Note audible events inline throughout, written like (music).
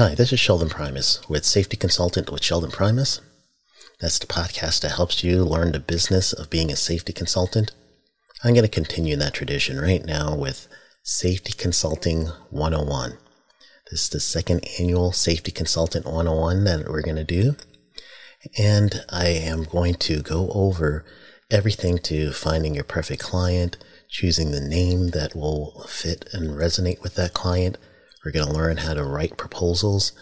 Hi, this is Sheldon Primus with Safety Consultant with Sheldon Primus. That's the podcast that helps you learn the business of being a safety consultant. I'm going to continue that tradition right now with Safety Consulting 101. This is the second annual Safety Consultant 101 that we're going to do. And I am going to go over everything to finding your perfect client, choosing the name that will fit and resonate with that client. We're going to learn how to write proposals.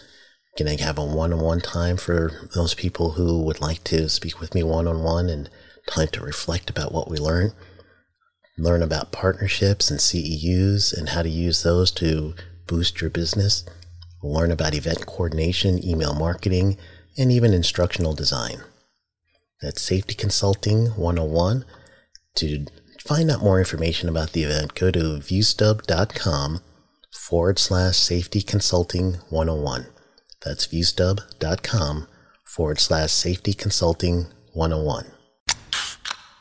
Going to have a one on one time for those people who would like to speak with me one on one and time to reflect about what we learn. Learn about partnerships and CEUs and how to use those to boost your business. learn about event coordination, email marketing, and even instructional design. That's Safety Consulting 101. To find out more information about the event, go to viewstub.com forward slash safety consulting 101. That's viewstub.com forward slash safety consulting 101.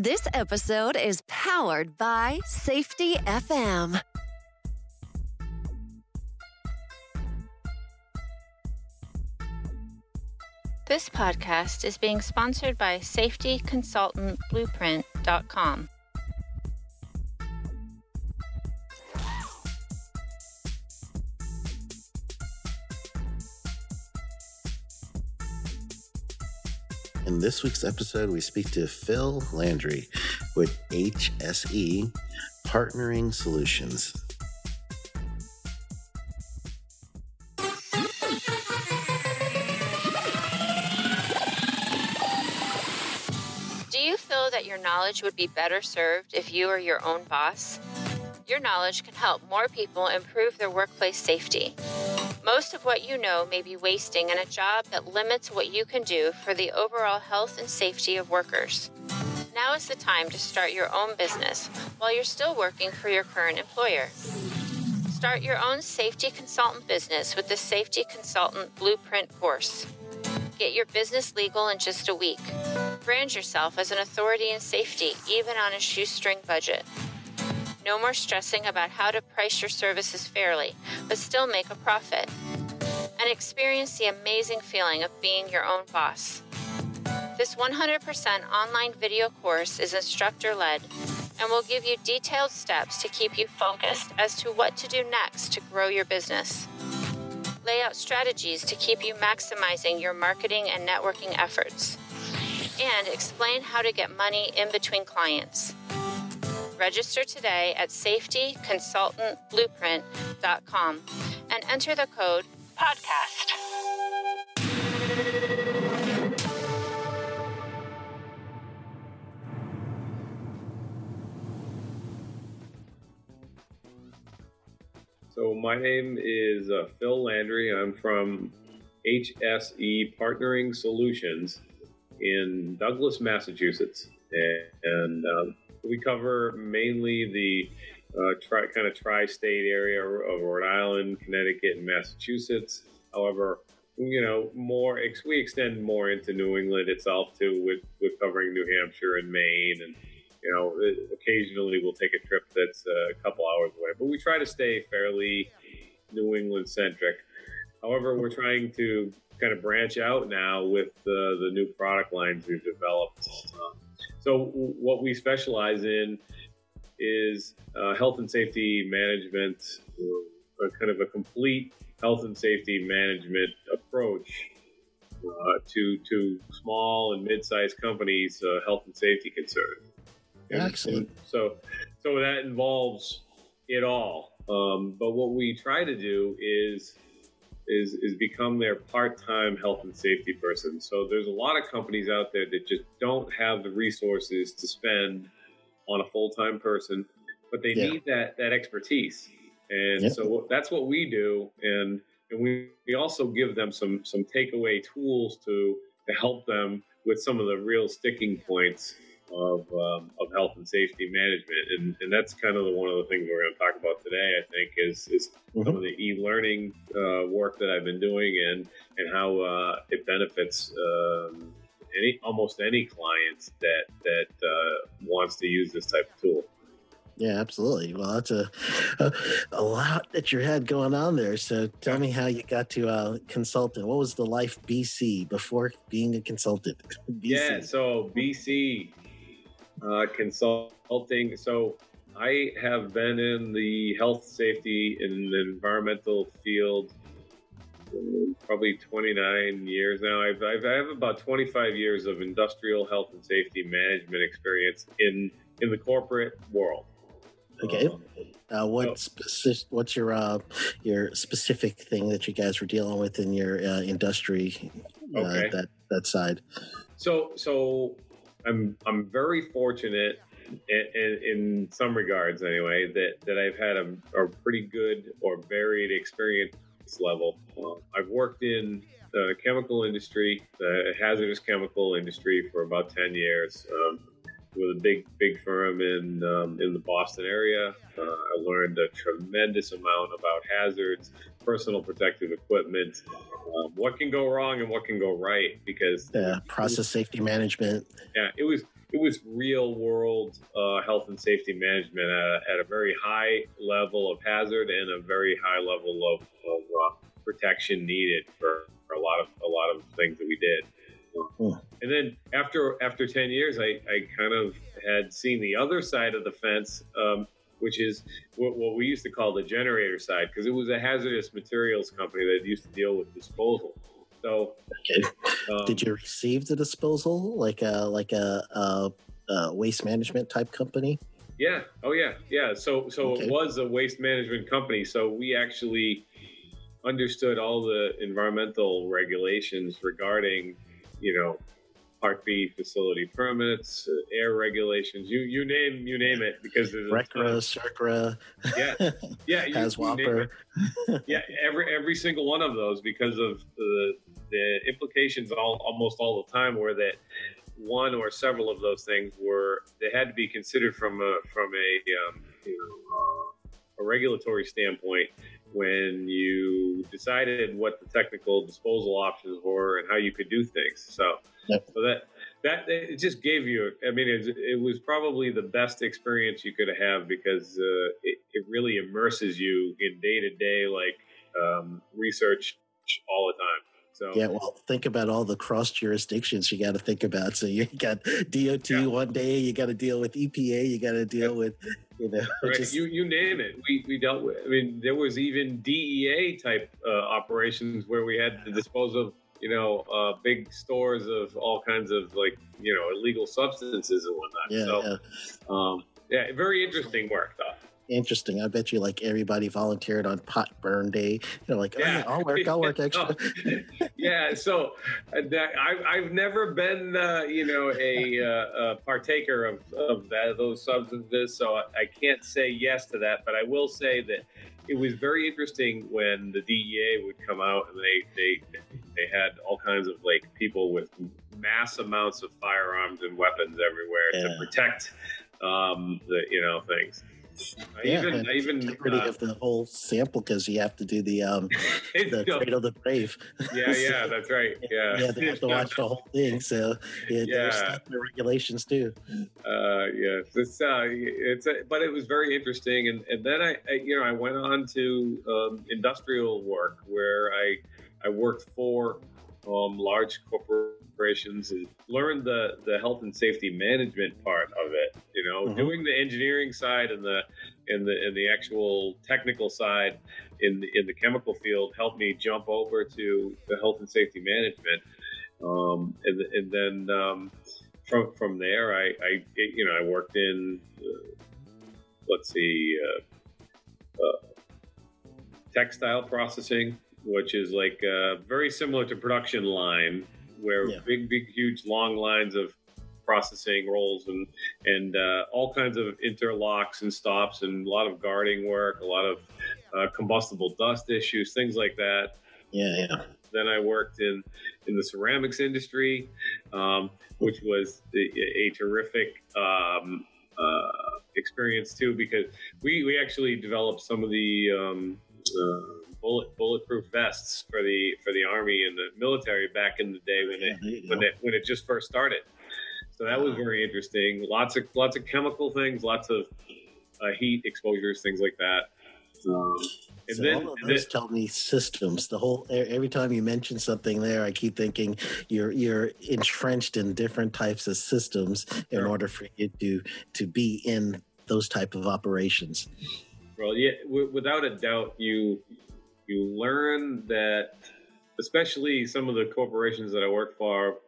This episode is powered by Safety FM. This podcast is being sponsored by safetyconsultantblueprint.com. In this week's episode, we speak to Phil Landry with HSE Partnering Solutions. Do you feel that your knowledge would be better served if you were your own boss? Your knowledge can help more people improve their workplace safety. Most of what you know may be wasting in a job that limits what you can do for the overall health and safety of workers. Now is the time to start your own business while you're still working for your current employer. Start your own safety consultant business with the Safety Consultant Blueprint course. Get your business legal in just a week. Brand yourself as an authority in safety, even on a shoestring budget. No more stressing about how to price your services fairly, but still make a profit. And experience the amazing feeling of being your own boss. This 100% online video course is instructor led and will give you detailed steps to keep you focused as to what to do next to grow your business. Lay out strategies to keep you maximizing your marketing and networking efforts. And explain how to get money in between clients. Register today at safetyconsultantblueprint.com and enter the code PODCAST. So my name is uh, Phil Landry. I'm from HSE Partnering Solutions in Douglas, Massachusetts, and, um, we cover mainly the uh, tri- kind of tri-state area of Rhode Island, Connecticut, and Massachusetts. However, you know, more ex- we extend more into New England itself too, with with covering New Hampshire and Maine, and you know, occasionally we'll take a trip that's a couple hours away, but we try to stay fairly New England centric. However, we're trying to kind of branch out now with the, the new product lines we've developed. Uh, so, what we specialize in is uh, health and safety management, kind of a complete health and safety management approach uh, to to small and mid-sized companies' uh, health and safety concerns. Excellent. so, so that involves it all. Um, but what we try to do is is is become their part-time health and safety person. So there's a lot of companies out there that just don't have the resources to spend on a full-time person, but they Yeah. need that that expertise. And Yeah. so that's what we do and and we, we also give them some some takeaway tools to to help them with some of the real sticking points of um, of health and safety management, and, and that's kind of the, one of the things we're going to talk about today. I think is is some of the e-learning uh, work that I've been doing, and and how uh, it benefits um, any almost any client that that uh, wants to use this type of tool. Yeah, absolutely. Well, that's a, a a lot that you had going on there. So tell me how you got to uh, consultant. What was the life BC before being a consultant? (laughs) BC. Yeah, so BC uh, consulting. So I have been in the health, safety, and environmental field probably 29 years now. I've, I've, I have about 25 years of industrial health and safety management experience in in the corporate world. Okay. Um, Uh, what specific? What's your uh, your specific thing that you guys were dealing with in your uh, industry? Uh, Okay. That that side. So, so I'm I'm very fortunate in, in, some regards, anyway, that that I've had a, a pretty good or varied experience level. I've worked in the chemical industry, the hazardous chemical industry, for about ten years. Um, with a big, big firm in um, in the Boston area, uh, I learned a tremendous amount about hazards, personal protective equipment, um, what can go wrong and what can go right, because Uh, process safety management. yeah, it was it was real world uh, health and safety management at a, at a very high level of hazard and a very high level of, of uh, protection needed for, for a lot of a lot of things that we did. Hmm. And then after after ten years, I, I kind of had seen the other side of the fence, um, which is what, what we used to call the generator side, because it was a hazardous materials company that used to deal with disposal. So, Okay. um, Did you receive the disposal like a like a, a, a waste management type company? Yeah. Oh, yeah. Yeah. So, so Okay. it was a waste management company. So we actually understood all the environmental regulations regarding, you know, Part B facility permits, uh, air regulations. You you name you name it because there's RCRA, CERCLA, yeah yeah you, Has you name Whopper. it. yeah every every single one of those because of the the implications all almost all the time were that one or several of those things were they had to be considered from a from a um, you know uh, a regulatory standpoint when you decided what the technical disposal options were and how you could do things so Yep. so that that it just gave you i mean it, it was probably the best experience you could have because uh, it, it really immerses you in day-to-day like um, research all the time so Yeah, well, think about all the cross jurisdictions you got to think about. So you got DOT Yeah. one day, you got to deal with EPA, you got to deal with, you know, (laughs) Right. just- You you name it. We we dealt with. I mean, there was even DEA type uh, operations where we had to dispose of you know uh, big stores of all kinds of like you know illegal substances and whatnot. yeah, so yeah. um, yeah, very interesting work though. Interesting. I bet you like everybody volunteered on pot burn day. You're like, oh, yeah, I'll work, I'll work (laughs) extra. (laughs) yeah, so uh, that, I, I've never been, uh, you know, a, uh, a partaker of, of that, those substances, so I, I can't say yes to that. But I will say that it was very interesting when the DEA would come out and they they they had all kinds of like people with mass amounts of firearms and weapons everywhere Yeah. to protect um, the you know things. I yeah, even I even uh, of the whole sample because you have to do the um (laughs) the no, cradle to grave. yeah, yeah, that's right. (laughs) Yeah, yeah, they have to watch the whole thing. So yeah, (laughs) Yeah. there's the regulations too. Uh, yes, it's uh, it's a, but it was very interesting, and, and then I, I, you know, I went on to um, industrial work where I I worked for um, large corporations and learned the the health and safety management part of it. You know, Mhm. doing the engineering side and the and the and the actual technical side in the, in the chemical field helped me jump over to the health and safety management, um, and and then. Um, from from there, I, I you know I worked in uh, let's see uh, uh, textile processing which is like uh, very similar to production line, where Yeah. big, big, huge, long lines of processing rolls and and uh, all kinds of interlocks and stops and a lot of guarding work, a lot of uh, combustible dust issues, things like that. Yeah, yeah. Then I worked in in the ceramics industry, um, which was a, a terrific um, uh, experience too, because we, we actually developed some of the um, uh, bullet bulletproof vests for the for the army and the military back in the day when Yeah, it when it when it just first started. So that was very interesting. Lots of lots of chemical things, lots of uh, heat exposures, things like that. Um, and so then, all of those then- tell me systems. The whole every time you mention something there, I keep thinking you're you're entrenched in different types of systems in order for you to to be in those type of operations. Well, yeah, w- without a doubt, you you learn that, especially some of the corporations that I worked for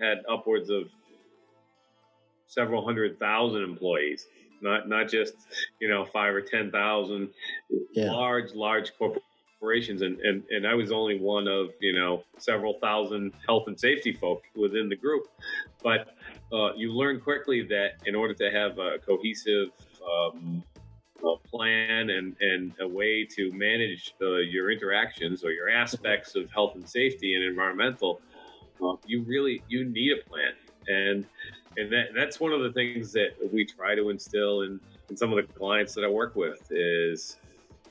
had upwards of several hundred thousand employees, not not just you know five or ten thousand. Yeah. Large, large corporations, and, and and I was only one of you know several thousand health and safety folk within the group, but uh, you learn quickly that in order to have a cohesive um, a plan and, and a way to manage uh, your interactions or your aspects of health and safety and environmental, uh, you really you need a plan, and and that, that's one of the things that we try to instill in, in some of the clients that I work with is,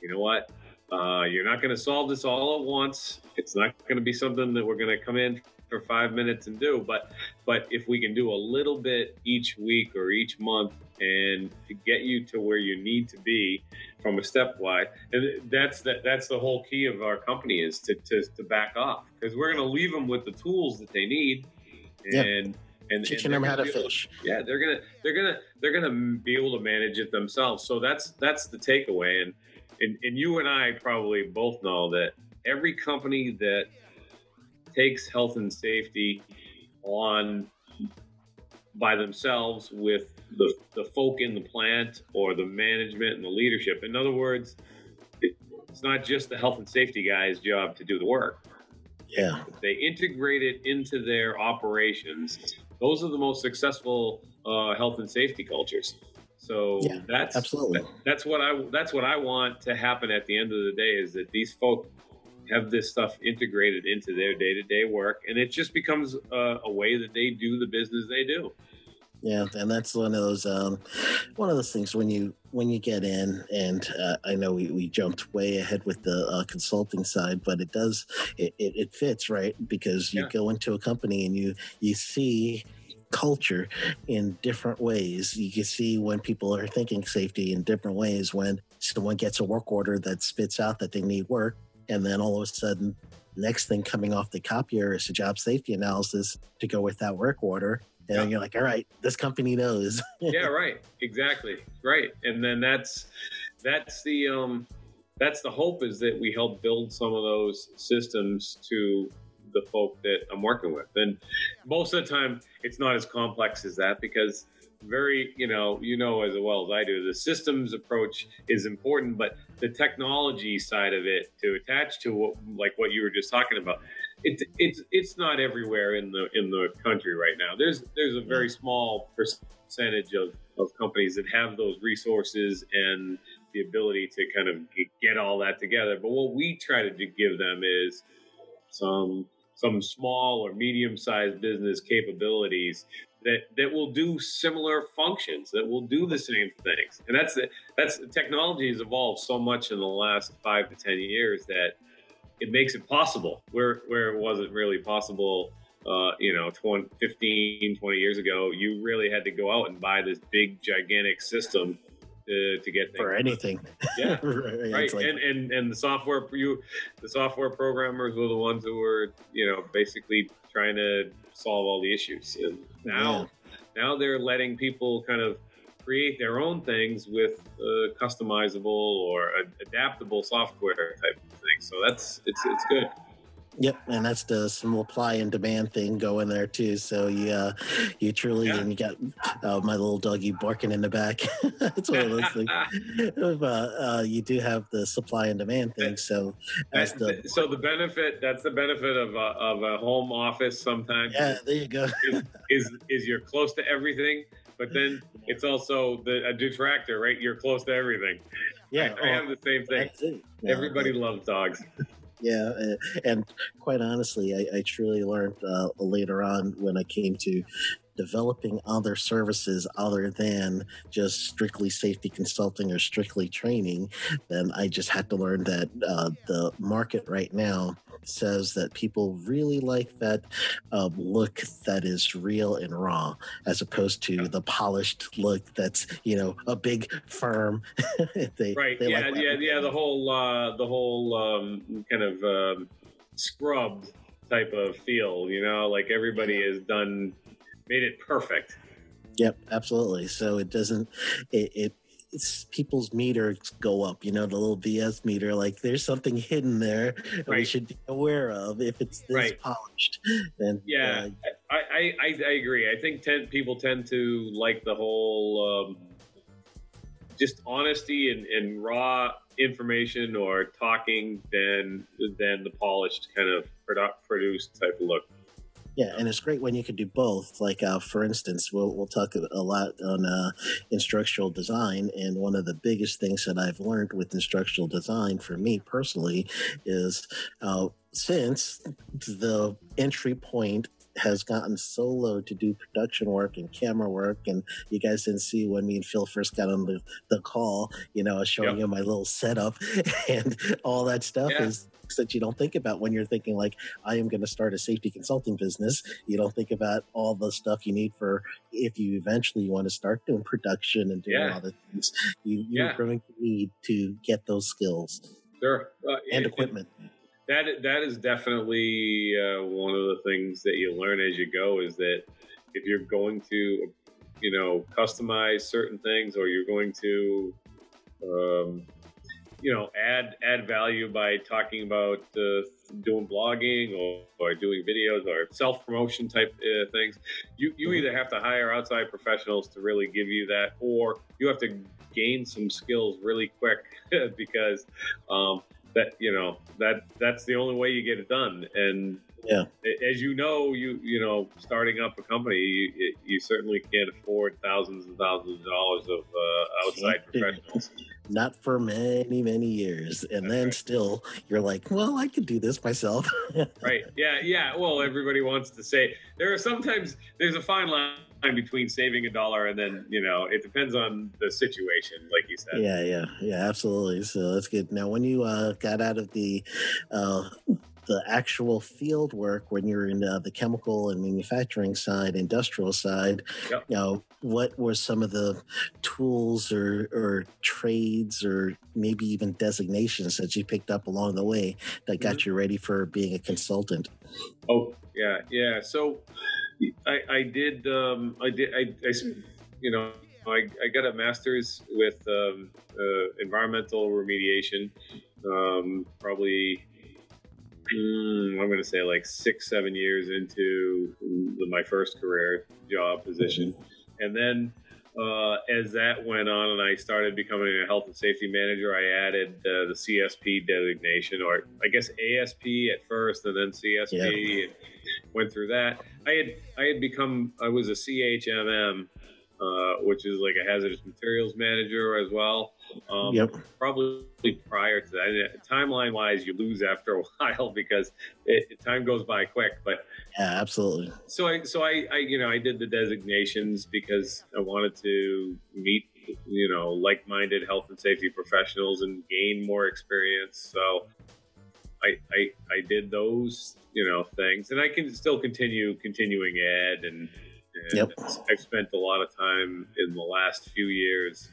you know what, uh, you're not going to solve this all at once. It's not going to be something that we're going to come in for five minutes and do, but but if we can do a little bit each week or each month and to get you to where you need to be from a stepwise and that's that that's the whole key of our company is to to, to back off because we're going to leave them with the tools that they need and and Teaching and them how to gonna be able- fish. yeah they're gonna they're gonna they're gonna be able to manage it themselves. So that's that's the takeaway. And and, and you and i probably both know that every company that takes health and safety on by themselves with the, the folk in the plant or the management and the leadership in other words it, it's not just the health and safety guy's job to do the work Yeah, they integrate it into their operations. Those are the most successful uh, health and safety cultures. So Yeah, that's absolutely. that's what I that's what I want to happen at the end of the day is that these folk have this stuff integrated into their day to day work, and it just becomes uh, a way that they do the business they do. Yeah, and that's one of those um, one of those things when you when you get in, and uh, I know we, we jumped way ahead with the uh, consulting side, but it does it, it, it fits right because you Yeah. go into a company and you you see culture in different ways. You can see when people are thinking safety in different ways. When someone gets a work order that spits out that they need work, and then all of a sudden, next thing coming off the copier is a job safety analysis to go with that work order. And Yeah. you're like, all right, this company knows. (laughs) yeah, right. Exactly. Right. And then that's that's the um that's the hope is that we help build some of those systems to the folk that I'm working with. And most of the time it's not as complex as that because very, you know, you know as well as I do, the systems approach is important, but the technology side of it to attach to what like what you were just talking about, it's it's it's not everywhere in the in the country right now. There's there's a very small percentage of, of companies that have those resources and the ability to kind of get all that together. But what we try to give them is some some small or medium sized business capabilities that that will do similar functions that will do the same things. And that's the, that's technology has evolved so much in the last five to ten years that it makes it possible. Where where it wasn't really possible uh, you know 20, 15 20 years ago you really had to go out and buy this big gigantic system to, to get things. For anything. (laughs) yeah. (laughs) Right. right like, and, and and the software you the software programmers were the ones who were you know basically trying to solve all the issues. And now now they're letting people kind of create their own things with uh, customizable or adaptable software type of thing. So that's it's it's good Yep, and that's the supply and demand thing going there too. So you, uh, you truly, yeah. and you got uh, my little doggy barking in the back. (laughs) it's one of those things. (laughs) uh, uh, you do have the supply and demand thing. So that's the so the benefit. That's the benefit of a, of a home office. Sometimes, yeah, there you go. is, is is you're close to everything, but then (laughs) it's also the a detractor, right? You're close to everything. Yeah, I, I have the same thing. Everybody loves dogs yeah and quite honestly i, I truly learned uh, later on when i came to developing other services other than just strictly safety consulting or strictly training, then I just had to learn that uh, the market right now says that people really like that uh, look that is real and raw, as opposed to the polished look that's you know a big firm. (laughs) they, right? They yeah, like yeah, yeah. The whole uh, the whole um, kind of um, scrubbed type of feel. You know, like everybody has done made it perfect. Yep, absolutely. So it doesn't it, it people's meters go up, you know, the little BS meter. Like there's something hidden there right. we should be aware of if it's this right. polished. And yeah, uh, I, I, I agree. I think ten, people tend to like the whole um, just honesty and, and raw information or talking than than the polished kind of product produced type of look. Yeah, and it's great when you can do both. Like, uh, for instance, we'll, we'll talk a lot on uh, instructional design. And one of the biggest things that I've learned with instructional design for me personally is uh, since the entry point has gotten so low to do production work and camera work. And you guys didn't see when me and Phil first got on the, the call, you know, showing yep. you my little setup (laughs) and all that stuff yeah. is that you don't think about when you're thinking like I am going to start a safety consulting business. You don't think about all the stuff you need for if you eventually want to start doing production and doing yeah. all the things you, you're yeah. going to need to get those skills. Sure, uh, and equipment. That that is definitely uh, one of the things that you learn as you go. Is that if you're going to, you know, customize certain things, or you're going to um, you know add add value by talking about uh, doing blogging or, or, doing videos or self promotion type uh, things. You you either have to hire outside professionals to really give you that, or you have to gain some skills really quick (laughs) because um, that you know that that's the only way you get it done. And yeah. As you know, you you know, starting up a company, you, you certainly can't afford thousands and thousands of dollars of uh, outside professionals. (laughs) Not for many many years, and That's then right. still, you're like, well, I could do this myself. (laughs) right? Yeah, yeah. Well, everybody wants to say there are sometimes there's a fine line between saving a dollar and then you know it depends on the situation like you said yeah yeah yeah absolutely so that's good now when you uh, got out of the uh, the actual field work when you're in uh, the chemical and manufacturing side, industrial side, yep. you know, what were some of the tools or, or trades or maybe even designations that you picked up along the way that got mm-hmm. you ready for being a consultant? Oh, yeah, yeah. So I, I did, um, I did, I, I you know, I, I, got a master's with um, uh, environmental remediation, um, probably mm, I'm going to say like six, seven years into my first career job position. And then uh, as that went on and I started becoming a health and safety manager, I added uh, the CSP designation, or I guess ASP at first, and then CSP, yeah. Went through that. I had I had become I was a CHMM, uh, which is like a hazardous materials manager as well. Um, yep. Probably prior to that. Timeline wise, you lose after a (laughs) while because it, time goes by quick. But yeah, absolutely. So I, so I, I, you know, I did the designations because I wanted to meet, you know, like-minded health and safety professionals and gain more experience. So I, I, I did those, you know, things, and I can still continue continuing ed and. and yep. I've spent a lot of time in the last few years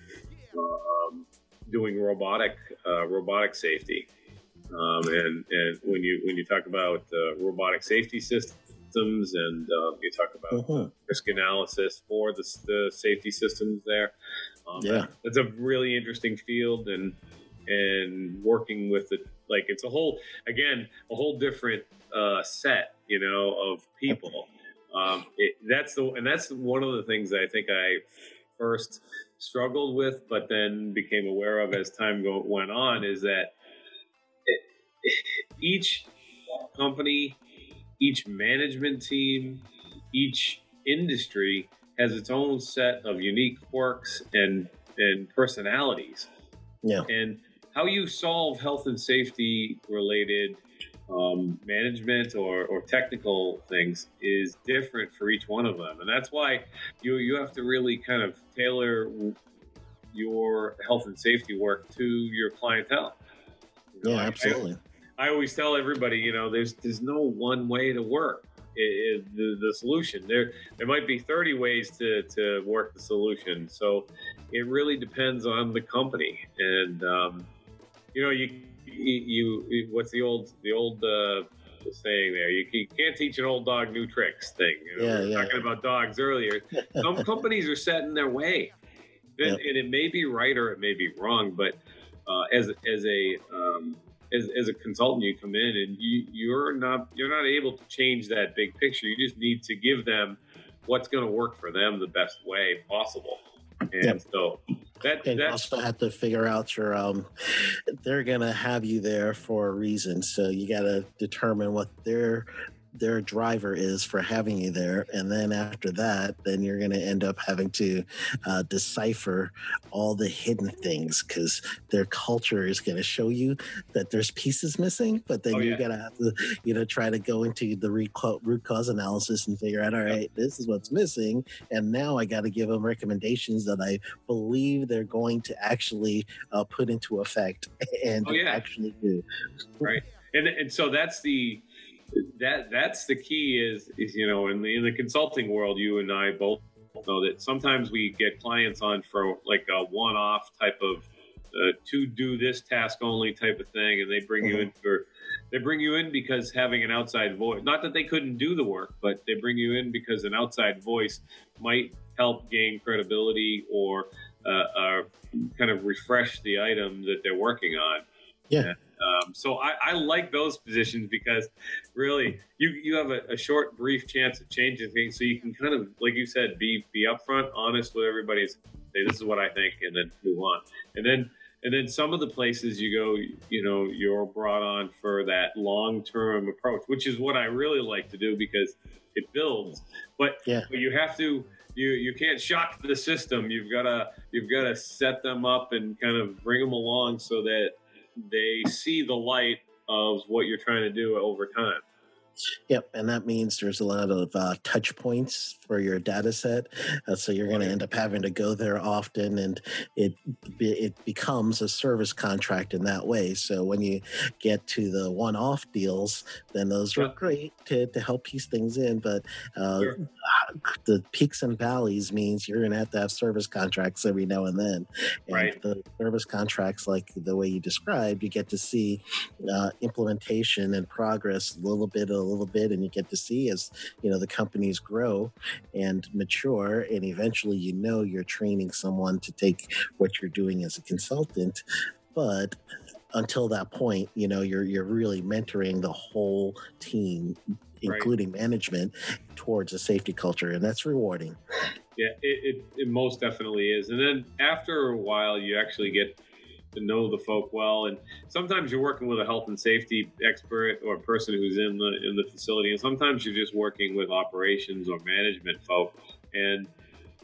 um, doing robotic uh, robotic safety. Um, and and when you when you talk about uh, robotic safety systems and uh, you talk about uh-huh. risk analysis for the, the safety systems there, um, yeah, it's a really interesting field and and working with the like it's a whole again a whole different uh, set you know of people um, it, that's the and that's one of the things that i think i first struggled with but then became aware of as time go, went on is that it, (laughs) each company each management team each industry has its own set of unique quirks and and personalities Yeah. and how you solve health and safety related um, management or, or technical things is different for each one of them and that's why you you have to really kind of tailor your health and safety work to your clientele You know, Yeah, I- I- absolutely. I always tell everybody, you know, there's there's no one way to work it, it- the, the solution. There there might be 30 ways to, to work the solution. So it really depends on the company. And um, you know, you, you you what's the old the old uh, saying there? You, you can't teach an old dog new tricks thing. You know, Yeah, we were yeah. talking about dogs earlier. (laughs) Some companies are set in their way, and, Yep. and it may be right or it may be wrong, but uh, as as a um, as, as a consultant, you come in and you you're not you're not able to change that big picture. You just need to give them what's going to work for them the best way possible. And Yep. so that And you also have to figure out your um they're gonna have you there for a reason. So you gotta determine what their their driver is for having you there. And then after that, then you're gonna end up having to uh, decipher all the hidden things because their culture is gonna show you that there's pieces missing, but then Oh, you yeah. going to have to, you know, try to go into the root root cause analysis and figure out, all right, this is what's missing. And now I gotta give them recommendations that I believe they're going to actually uh, put into effect (laughs) and Oh, yeah. actually do. Right. And and so that's the that that's the key is is you know in the in the consulting world you and I both know that sometimes we get clients on for like a one off type of uh, to do this task only type of thing and they bring you in for they bring you in because having an outside voice not that they couldn't do the work but they bring you in because an outside voice might help gain credibility or uh, uh, kind of refresh the item that they're working on Yeah. Um, so I, I like those positions because really you you have a, a short, brief chance of changing things, so you can kind of, like you said, be be upfront, honest with everybody. Say this is what I think, and then move on. And then and then some of the places you go, you know, you're brought on for that long term approach, which is what I really like to do because it builds. But, Yeah. but you have to. You, you can't shock the system. You've got to you've got to set them up and kind of bring them along so that they see the light of what you're trying to do over time. Yep, and that means there's a lot of uh, touch points for your data set. Uh, so you're going to end up having to go there often, and it it becomes a service contract in that way. So when you get to the one-off deals, then those are great to, to help piece things in. But uh, the peaks and valleys means you're going to have to have service contracts every now and then. And Right. the service contracts, like the way you described, you get to see uh, implementation and progress a little bit, a little bit, and you get to see as you know the companies grow and mature, and eventually you know you're training someone to take what you're doing as a consultant, but until that point, you know you're you're really mentoring the whole team, including management, towards a safety culture, and that's rewarding. Yeah, it, it, it most definitely is. And then after a while, you actually get to know the folk well. And sometimes you're working with a health and safety expert or a person who's in the in the facility, and sometimes you're just working with operations or management folk, and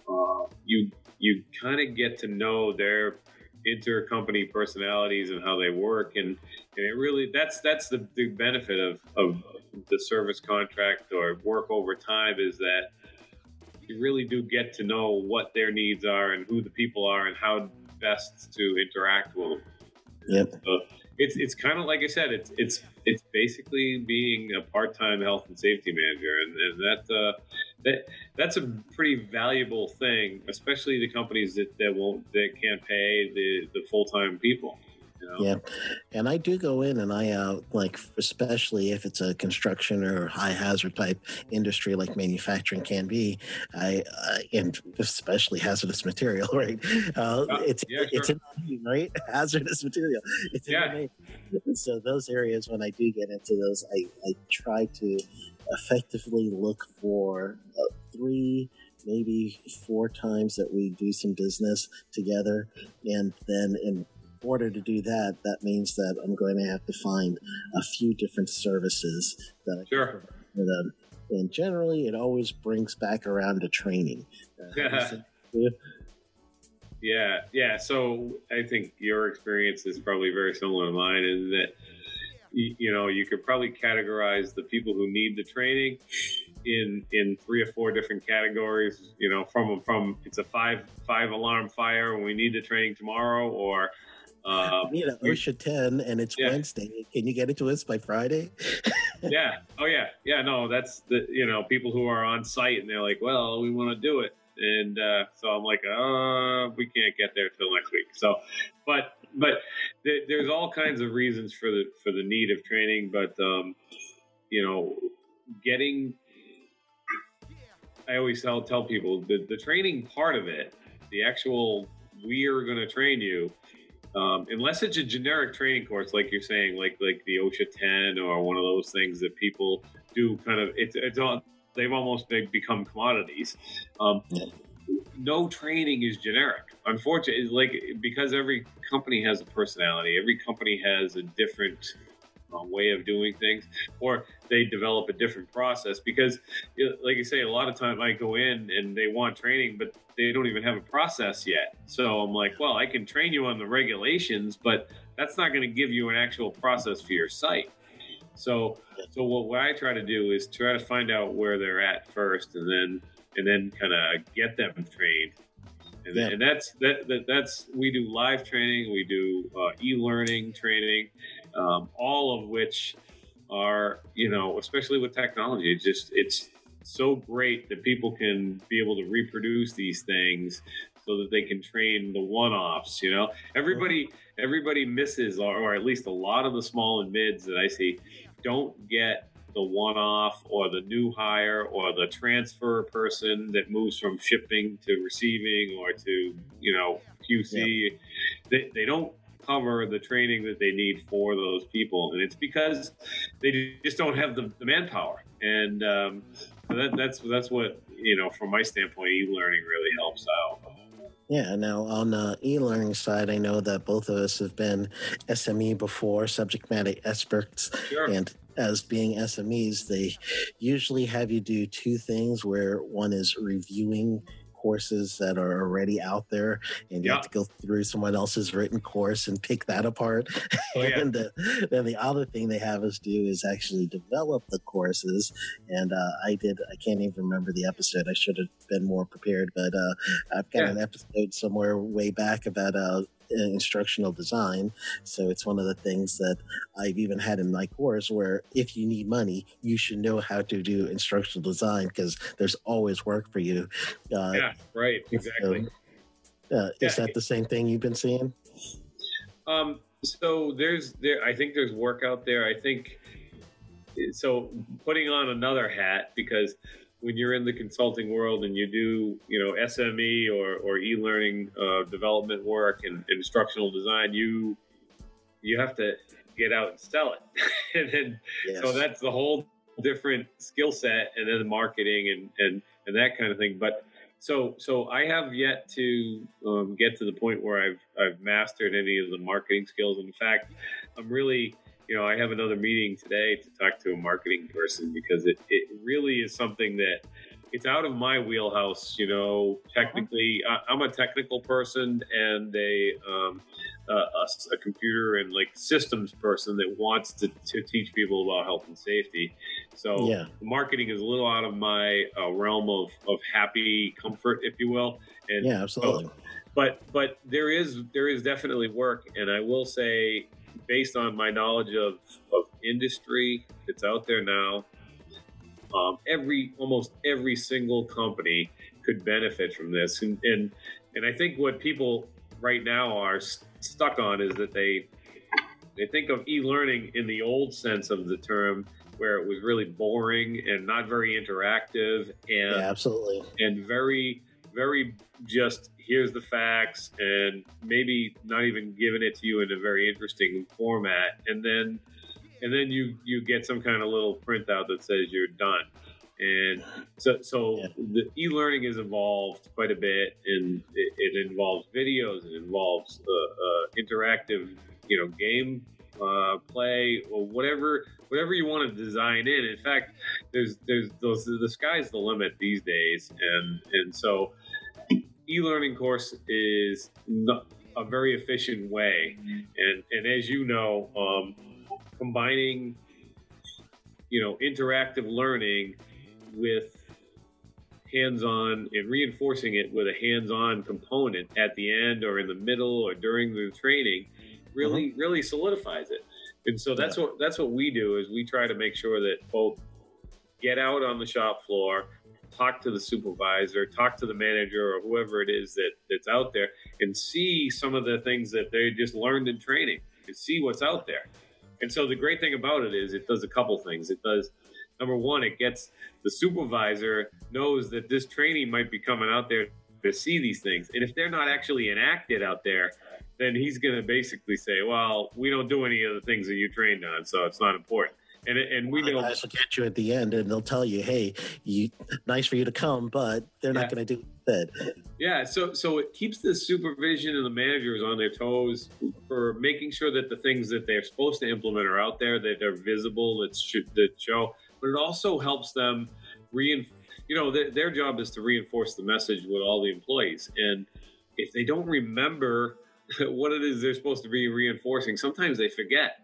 uh, you you kind of get to know their intercompany personalities and how they work. And, and it really that's that's the big benefit of, of the service contract or work over time is that you really do get to know what their needs are and who the people are and how best to interact with them. Yep. So it's it's kind of like I said, it's it's it's basically being a part-time health and safety manager, and, and that uh, that that's a pretty valuable thing, especially the companies that, that won't that can't pay the, the full-time people. Know? Yeah, and I do go in and I uh, like, especially if it's a construction or high hazard type industry like manufacturing can be. I uh, and especially hazardous material, (laughs) right? Uh, Yeah, it's yeah, it's sure. in right? (laughs) Hazardous material. It's Yeah. So those areas, when I do get into those, I I try to effectively look for uh, three. Maybe four times that we do some business together, and then in order to do that, that means that I'm going to have to find a few different services that I Sure. can for them. And generally, it always brings back around to training. Uh, (laughs) Yeah, yeah. So I think your experience is probably very similar to mine. In that, you, you know, you could probably categorize the people who need the training in in three or four different categories. You know, from from it's a five five alarm fire and we need the training tomorrow, or uh, you know, OSHA 10 and it's Yeah. Wednesday. Can you get it to us by Friday? (laughs) yeah, oh yeah, yeah. No, that's the you know people who are on site and they're like, well, we want to do it, and uh, so I'm like, uh, we can't get there till next week. So, but but th- there's all kinds of reasons for the for the need of training, but um, you know, getting. I always tell tell people the the training part of it, the actual we are going to train you. Um, unless it's a generic training course, like you're saying, like like the OSHA 10 or one of those things that people do, kind of it's it's all they've almost be- become commodities. Um, no training is generic. Unfortunately, like because every company has a personality, every company has a different uh, way of doing things, or they develop a different process. Because, like you say, a lot of time I go in and they want training, but they don't even have a process yet. So I'm like, well, I can train you on the regulations, but that's not going to give you an actual process for your site. So, so what, what I try to do is try to find out where they're at first, and then and then kind of get them trained. And, Yeah. and that's that, that that's we do live training, we do uh, e-learning training, um, all of which are you know, especially with technology, it's just it's so great that people can be able to reproduce these things so that they can train the one-offs you know? Everybody everybody misses or, at least a lot of the small and mids that i see don't get the one-off or the new hire or the transfer person that moves from shipping to receiving or to you know qc they, they don't cover the training that they need for those people and it's because they just don't have the, the manpower. And um, so that, that's that's what you know from my standpoint e-learning really helps out Yeah. Now, on the e-learning side, I know that both of us have been SME before, subject matter experts, sure and as being SMEs, they usually have you do two things. Where one is reviewing courses that are already out there, and you Yeah. have to go through someone else's written course and pick that apart. Oh, yeah. and uh, then the other thing they have us do is actually develop the courses. And uh, I did. I can't even remember the episode. I should have been more prepared, but uh, I've got Yeah. an episode somewhere way back about uh, instructional design. So it's one of the things that I've even had in my course where if you need money, you should know how to do instructional design because there's always work for you. Uh, yeah right exactly so, uh, Is that the same thing you've been seeing? Um, so there's there. I think there's work out there. I think so. Putting on another hat because when you're in the consulting world and you do you know SME or or e-learning uh, development work and instructional design, you you have to get out and sell it, (laughs) and then Yes. so that's the whole different skill set and then the marketing and, and, and that kind of thing. But so, so I have yet to um, get to the point where I've, I've mastered any of the marketing skills. In fact, I'm really, you know, I have another meeting today to talk to a marketing person because it, it really is something that it's out of my wheelhouse. You know, technically, I, I'm a technical person and a, um, a, a, a computer and like systems person that wants to, to teach people about health and safety. So Yeah. marketing is a little out of my uh, realm of, of happy comfort, if you will. And Yeah, absolutely. but but there is there is definitely work, and I will say, based on my knowledge of, of industry that's out there now, um, every almost every single company could benefit from this, and and and I think what people right now are s- stuck on is that they they think of e-learning in the old sense of the term, where it was really boring and not very interactive and Yeah, absolutely. and very very just here's the facts and maybe not even giving it to you in a very interesting format. And then and then you you get some kind of little printout that says you're done. And so so Yeah. the e-learning has evolved quite a bit and it, it involves videos it involves uh, uh, interactive you know game uh, play or whatever whatever you want to design in. In fact there's there's those the sky's the limit these days and and so e-learning course is a very efficient way. And and as you know um, combining you know interactive learning with hands-on and reinforcing it with a hands-on component at the end or in the middle or during the training really really solidifies it. And so that's what that's what we do is we try to make sure that folks get out on the shop floor talk to the supervisor talk to the manager or whoever it is that that's out there and see some of the things that they just learned in training and see what's out there. And so the great thing about it is it does a couple things. It does number one it gets the supervisor knows that this training might be coming out there to see these things. And if they're not actually enacted out there then he's going to basically say well we don't do any of the things that you trained on so it's not important and, and we know guys will get you at the end, and they'll tell you, "Hey, you nice for you to come, but they're Yeah. not going to do that." Yeah, so so it keeps the supervision and the managers on their toes for making sure that the things that they're supposed to implement are out there, that they're visible, that show. But it also helps them rein. You know, their, their job is to reinforce the message with all the employees, and if they don't remember (laughs) what it is they're supposed to be reinforcing, sometimes they forget.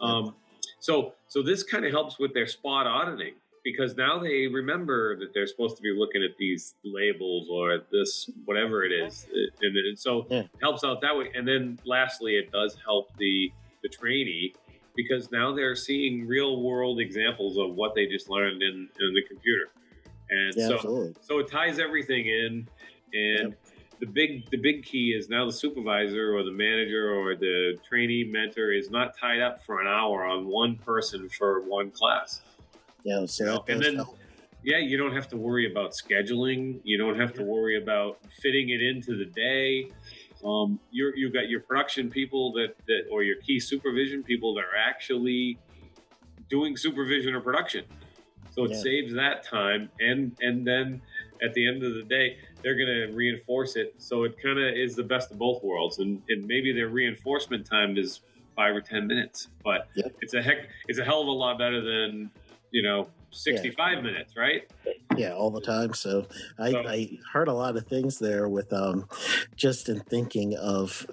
Um, so so this kind of helps with their spot auditing because now they remember that they're supposed to be looking at these labels or this whatever it is, and, and so Yeah. it helps out that way. And then lastly, it does help the the trainee because now they're seeing real world examples of what they just learned in, in the computer, and Yeah, so absolutely. so it ties everything in and the big the big key is now the supervisor or the manager or the trainee mentor is not tied up for an hour on one person for one class. Yeah, so You know, and then- help. yeah you don't have to worry about scheduling. You don't have to worry about fitting it into the day. Um, you're, you've got your production people that, that or your key supervision people that are actually doing supervision or production. So it Yeah. saves that time. And and then at the end of the day they're going to reinforce it. So it kind of is the best of both worlds. And, and maybe their reinforcement time is five or ten minutes but Yep. it's a heck it's a hell of a lot better than you know 65 minutes right? Yeah all the time. So I, So- I heard a lot of things there with um just in thinking of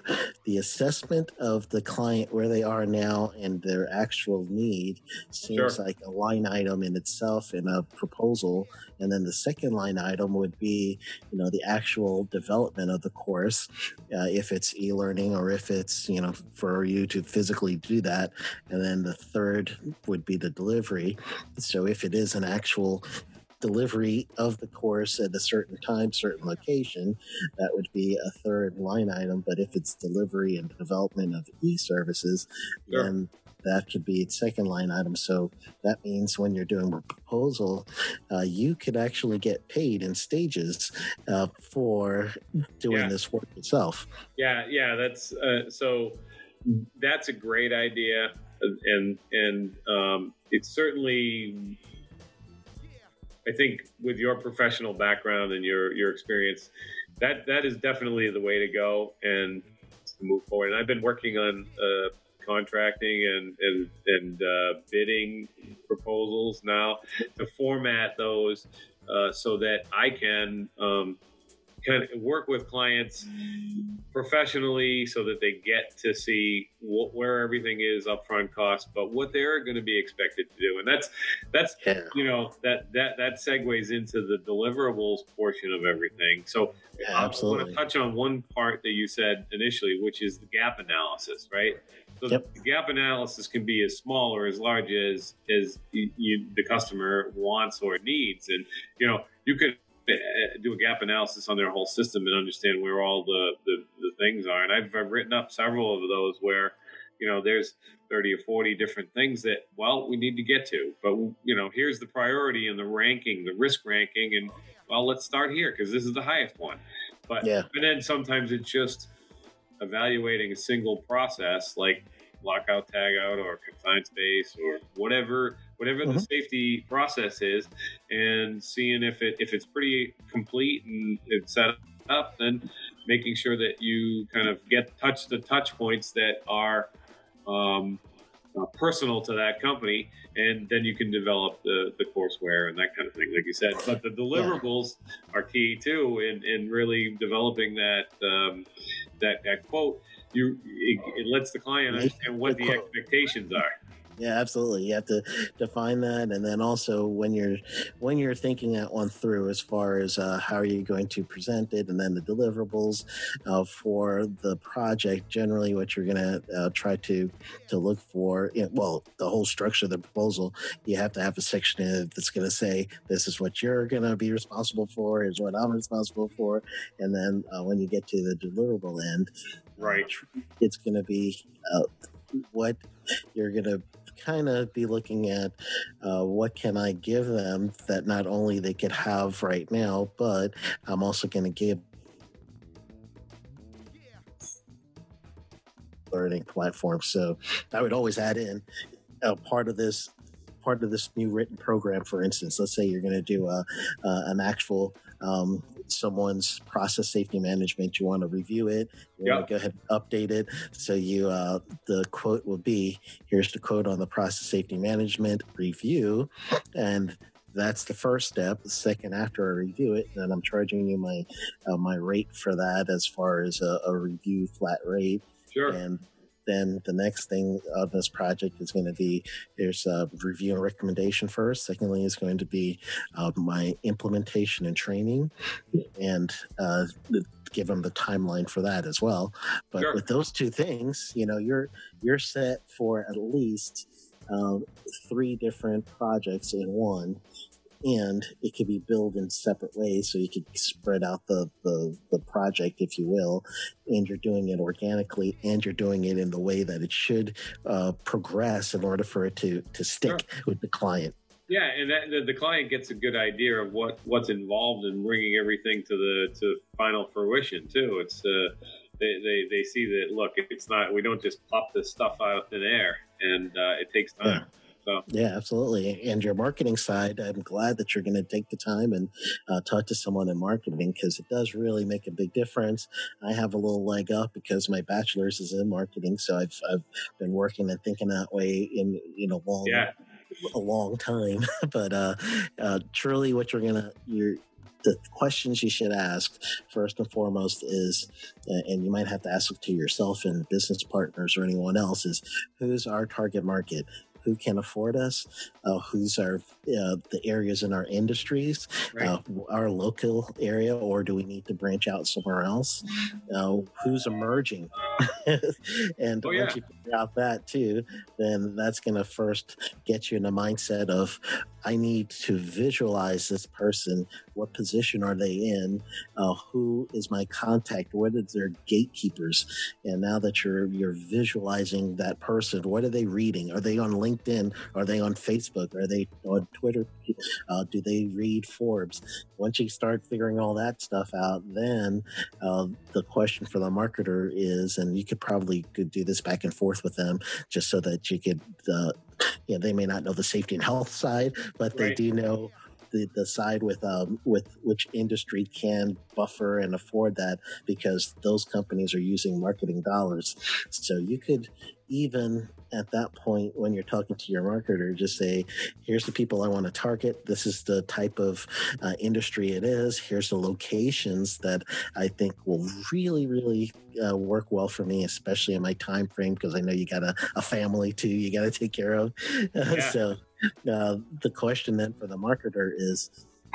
the assessment of the client where they are now and their actual need seems Sure. like a line item in itself in a proposal and then the second line item would be you know the actual development of the course uh, if it's e-learning or if it's you know for you to physically do that and then the third would be the delivery so if it is an actual delivery of the course at a certain time, certain location, that would be a third line item. But if it's delivery and development of e services, Sure. then that could be its second line item. So that means when you're doing a proposal, uh, you could actually get paid in stages uh, for doing Yeah. this work itself. Yeah, yeah, that's uh, so. That's a great idea, and and um, it's certainly. I think with your professional background and your your experience, that that is definitely the way to go and to move forward. And I've been working on uh, contracting and and and uh, bidding proposals now to format those uh, so that I can. Um, kind of work with clients professionally so that they get to see what, where everything is upfront cost, but what they're going to be expected to do. And that's, that's, Yeah. you know, that, that, that segues into the deliverables portion of everything. So Yeah, I want absolutely. to touch on one part that you said initially, which is the gap analysis, right? So Yep. the gap analysis can be as small or as large as as you, you, the customer wants or needs, and you know you could uh, do a gap analysis on their whole system and understand where all the, the, the things are. And I've, I've written up several of those where you know, there's 30 or 40 different things that, well, we need to get to. But, you know, here's the priority and the ranking, the risk ranking. And, well, let's start here because this is the highest one. But, Yeah. and then sometimes it's just evaluating a single process like lockout, tagout, or confined space, or whatever, whatever the Mhm. safety process is, and seeing if it if it's pretty complete and it's set up, then making sure that you kind of get touch the touch points that are um, uh, personal to that company, and then you can develop the, the courseware and that kind of thing, like you said. But the deliverables are key too in, in really developing that um, that that quote. You it, it lets the client understand what the the expectations are. Yeah, absolutely. You have to define that, and then also when you're when you're thinking that one through, as far as uh, how are you going to present it, and then the deliverables uh, for the project. Generally, what you're going to uh, try to to look for, you know, well, the whole structure of the proposal, you have to have a section in it that's going to say this is what you're going to be responsible for, is what I'm responsible for, and then uh, when you get to the deliverable end, Right. it's going to be uh, what you're going to kind of be looking at uh, what can I give them that not only they could have right now, but I'm also going to give learning platform. So I would always add in a part of this part of this new written program for instance let's say you're going to do a, uh, an actual um, someone's process safety management you want to review it you want Yeah. to go ahead and update it so you uh, the quote will be here's the quote on the process safety management review and that's the first step. The second, after I review it, then I'm charging you my uh, my rate for that as far as a, a review flat rate. Sure. And then the next thing of this project is going to be there's a review and recommendation first. Secondly, is going to be uh, my implementation and training, and uh, give them the timeline for that as well. But Sure. with those two things, you know, you're you're set for at least um, three different projects in one. And it could be billed in separate ways, so you could spread out the, the, the project, if you will, and you're doing it organically and you're doing it in the way that it should uh, progress in order for it to to stick with the client. Yeah, and that, the, the client gets a good idea of what what's involved in bringing everything to the to final fruition too. It's uh, they, they they see that look, it's not we don't just pop this stuff out of thin air, and uh, it takes time. So Yeah, absolutely. And your marketing side, I'm glad that you're going to take the time and uh, talk to someone in marketing because it does really make a big difference. I have a little leg up because my bachelor's is in marketing, so I've I've been working and thinking that way in you know long yeah, a long time. (laughs) but uh, uh, truly, what you're gonna you're the questions you should ask first and foremost is, and you might have to ask it to yourself and business partners or anyone else, is who's our target market? Who can afford us? Uh, who's our uh, the areas in our industries? right. uh, our local area, or do we need to branch out somewhere else? Uh, who's emerging? (laughs) and Oh, once you figure out that too, then that's going to first get you in a mindset of, I need to visualize this person. What position are they in? Uh, who is my contact? What is their gatekeepers? And now that you're you're visualizing that person, what are they reading? Are they on LinkedIn? Are they on Facebook? Are they on Twitter? Uh, do they read Forbes? Once you start figuring all that stuff out, then uh, the question for the marketer is, and you could probably could do this back and forth with them, just so that you could, uh, you know, they may not know the safety and health side, but they Right. do know. The, the side with um, with which industry can buffer and afford that because those companies are using marketing dollars. So you could even at that point when you're talking to your marketer just say here's the people i want to target this is the type of uh, industry it is here's the locations that i think will really really uh, work well for me especially in my time frame because i know you got a, a family too you got to take care of (laughs) Yeah. so (laughs) uh, the question then for the marketer is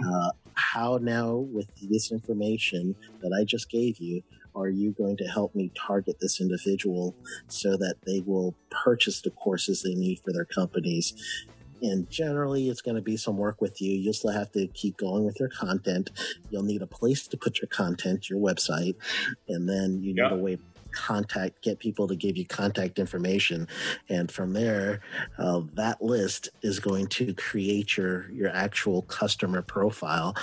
uh, how now with this information that i just gave you are you going to help me target this individual so that they will purchase the courses they need for their companies. And generally, it's going to be some work with you. You'll still have to keep going with your content. You'll need a place to put your content, your website, and then you need Yeah. a way contact, get people to give you contact information, and from there, uh, that list is going to create your your actual customer profile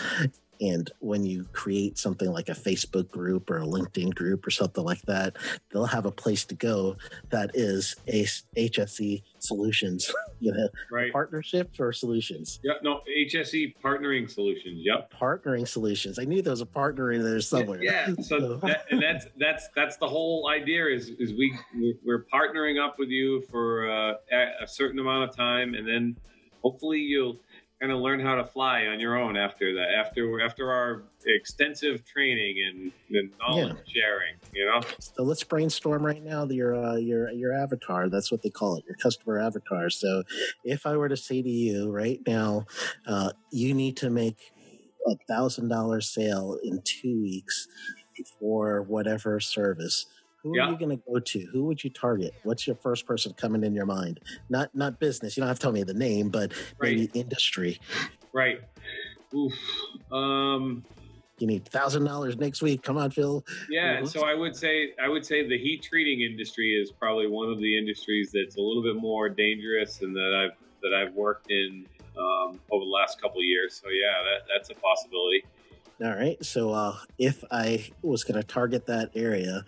and when you create something like a Facebook group or a LinkedIn group or something like that, they'll have a place to go that is a HSE solutions, (laughs) you know, right. partnerships or solutions. Yep. No, HSE partnering solutions. Yep. Partnering solutions. I knew there was a partner in there somewhere. Yeah. yeah. So (laughs) that, and that's, that's, that's the whole idea is, is we, we're partnering up with you for uh, a certain amount of time and then hopefully you'll, kind of learn how to fly on your own after that after after our extensive training and, and knowledge yeah. sharing you know so let's brainstorm right now your uh, your your avatar that's what they call it your customer avatar so if i were to say to you right now uh, you need to make a thousand dollar sale in two weeks for whatever service who yeah. are you going to go to? Who would you target? What's your first person coming in your mind? Not not business. You don't have to tell me the name, but right. maybe industry. Right. Oof. Um, you need thousand dollars next week. Come on, Phil. Yeah. So I would say I would say the heat treating industry is probably one of the industries that's a little bit more dangerous and that I've that I've worked in um, over the last couple of years. So yeah, that, that's a possibility. All right. So uh, if I was going to target that area,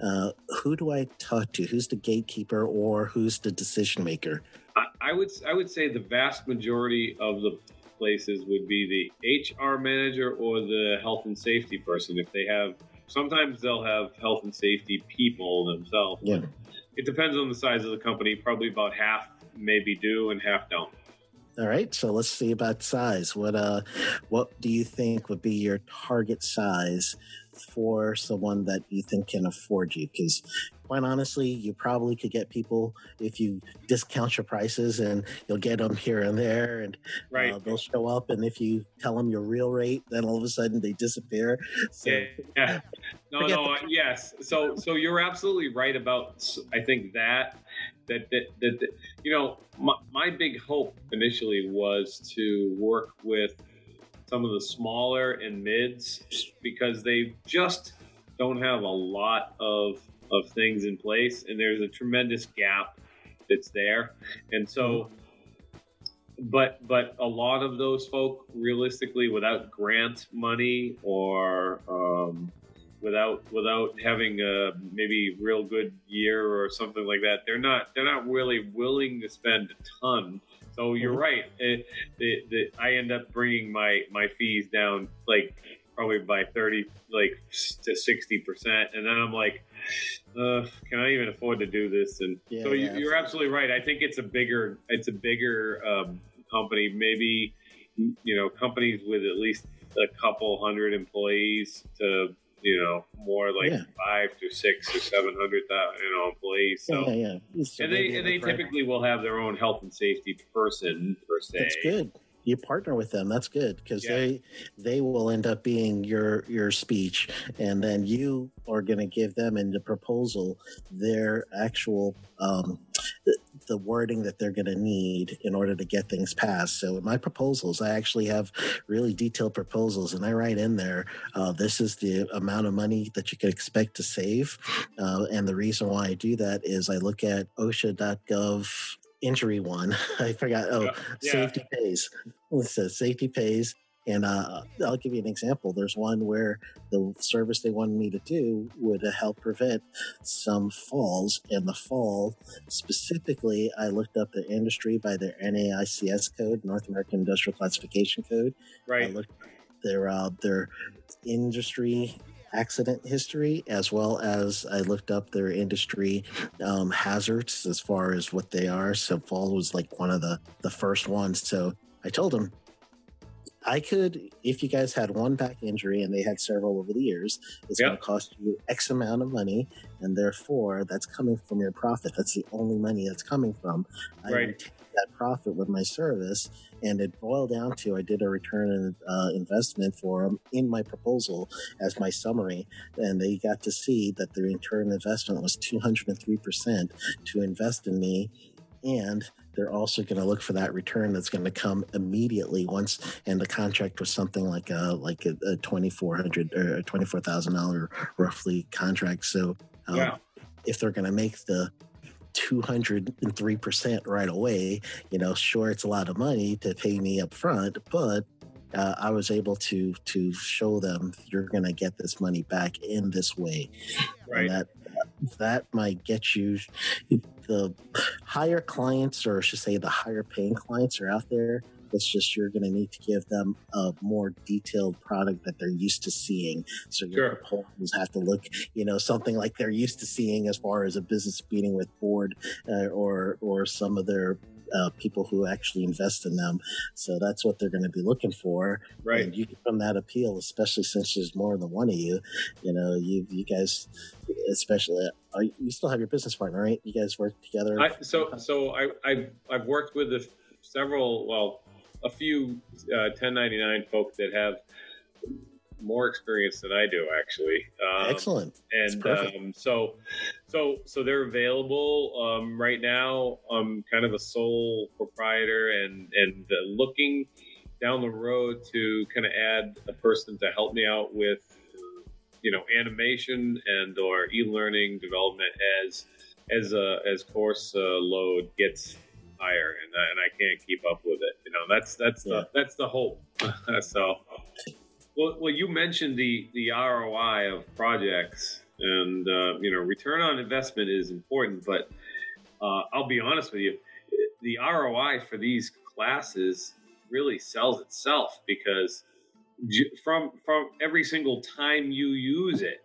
uh, who do I talk to? Who's the gatekeeper or who's the decision maker? I, I would I would say the vast majority of the places would be the HR manager or the health and safety person. If they have, sometimes they'll have health and safety people themselves. Yeah. It depends on the size of the company. Probably about half maybe do and half don't. All right, so let's see about size. What uh, what do you think would be your target size for someone that you think can afford you? Because quite honestly, you probably could get people if you discount your prices, and you'll get them here and there, and right. uh, they'll show up. And if you tell them your real rate, then all of a sudden they disappear. So, yeah, (laughs) yeah. no, no, the- yes. So, so you're absolutely right about. I think that that, that, that, that you know, my, my big hope initially was to work with some of the smaller and mids because they just don't have a lot of of things in place and there's a tremendous gap that's there. And so but but a lot of those folk realistically without grant money or um, without without having a maybe real good year or something like that. They're not they're not really willing to spend a ton. So you're mm-hmm. right. It, it, it, I end up bringing my my fees down like probably by thirty like to sixty percent, and then I'm like. Uh, can I even afford to do this? And yeah, so you, are absolutely right. I think it's a bigger, it's a bigger um, company. Maybe you know companies with at least a couple hundred employees to you know, more like yeah. five to six or seven hundred thousand, you know, employees. So, yeah, yeah. and they and they typically will have their own health and safety person per se. That's good you partner with them that's good because yeah. they they will end up being your your speech and then you are going to give them in the proposal their actual um, the, wording that they're going to need in order to get things passed so in my proposals i actually have really detailed proposals and i write in there uh, this is the amount of money that you can expect to save uh, and the reason why i do that is i look at osha.gov injury one. (laughs) I forgot. Oh, yeah. safety pays. It says safety pays. And uh, I'll give you an example. There's one where the service they wanted me to do would help prevent some falls. And the fall, specifically, I looked up the industry by their NAICS code, North American Industrial Classification Code. Right. I looked their uh, their industry accident history, as well as I looked up their industry um, hazards as far as what they are. So fall was like one of the the first ones. So I told them I could, if you guys had one back injury and they had several over the years, it's yep. going to cost you X amount of money, and therefore that's coming from your profit. That's the only money that's coming from. Right. I take that profit with my service, and it boiled down to I did a return uh, investment for them in my proposal as my summary, and they got to see that the return investment was 203% to invest in me and they're also going to look for that return that's going to come immediately once and the contract was something like a like a, a 2400 or 24000 dollar roughly contract so Um. If they're going to make the 203% right away, you know, sure, it's a lot of money to pay me up front, but uh, I was able to to show them you're going to get this money back in this way. Right. And that that might get you the higher clients, or I should say, the higher paying clients are out there. It's just you're going to need to give them a more detailed product that they're used to seeing. So your sure. proposals have to look, you know, something like they're used to seeing as far as a business meeting with board uh, or or some of their uh, people who actually invest in them. So that's what they're going to be looking for. Right. And you from that appeal, especially since there's more than one of you. You know, you you guys, especially, uh, you still have your business partner, right? You guys work together. I, so so I I've, I've worked with a, several well a few uh, 1099 folk that have more experience than I do, actually. Um, Excellent. And um, so, so, so they're available um, right now. I'm kind of a sole proprietor, and and uh, looking down the road to kind of add a person to help me out with, you know, animation and or e-learning development as as a as course uh, load gets higher, and, and I can't keep up with it. You know, that's that's yeah. the that's the hope. (laughs) so well, well, you mentioned the the ROI of projects, and uh, you know, return on investment is important. But uh, I'll be honest with you, the ROI for these classes really sells itself because from from every single time you use it,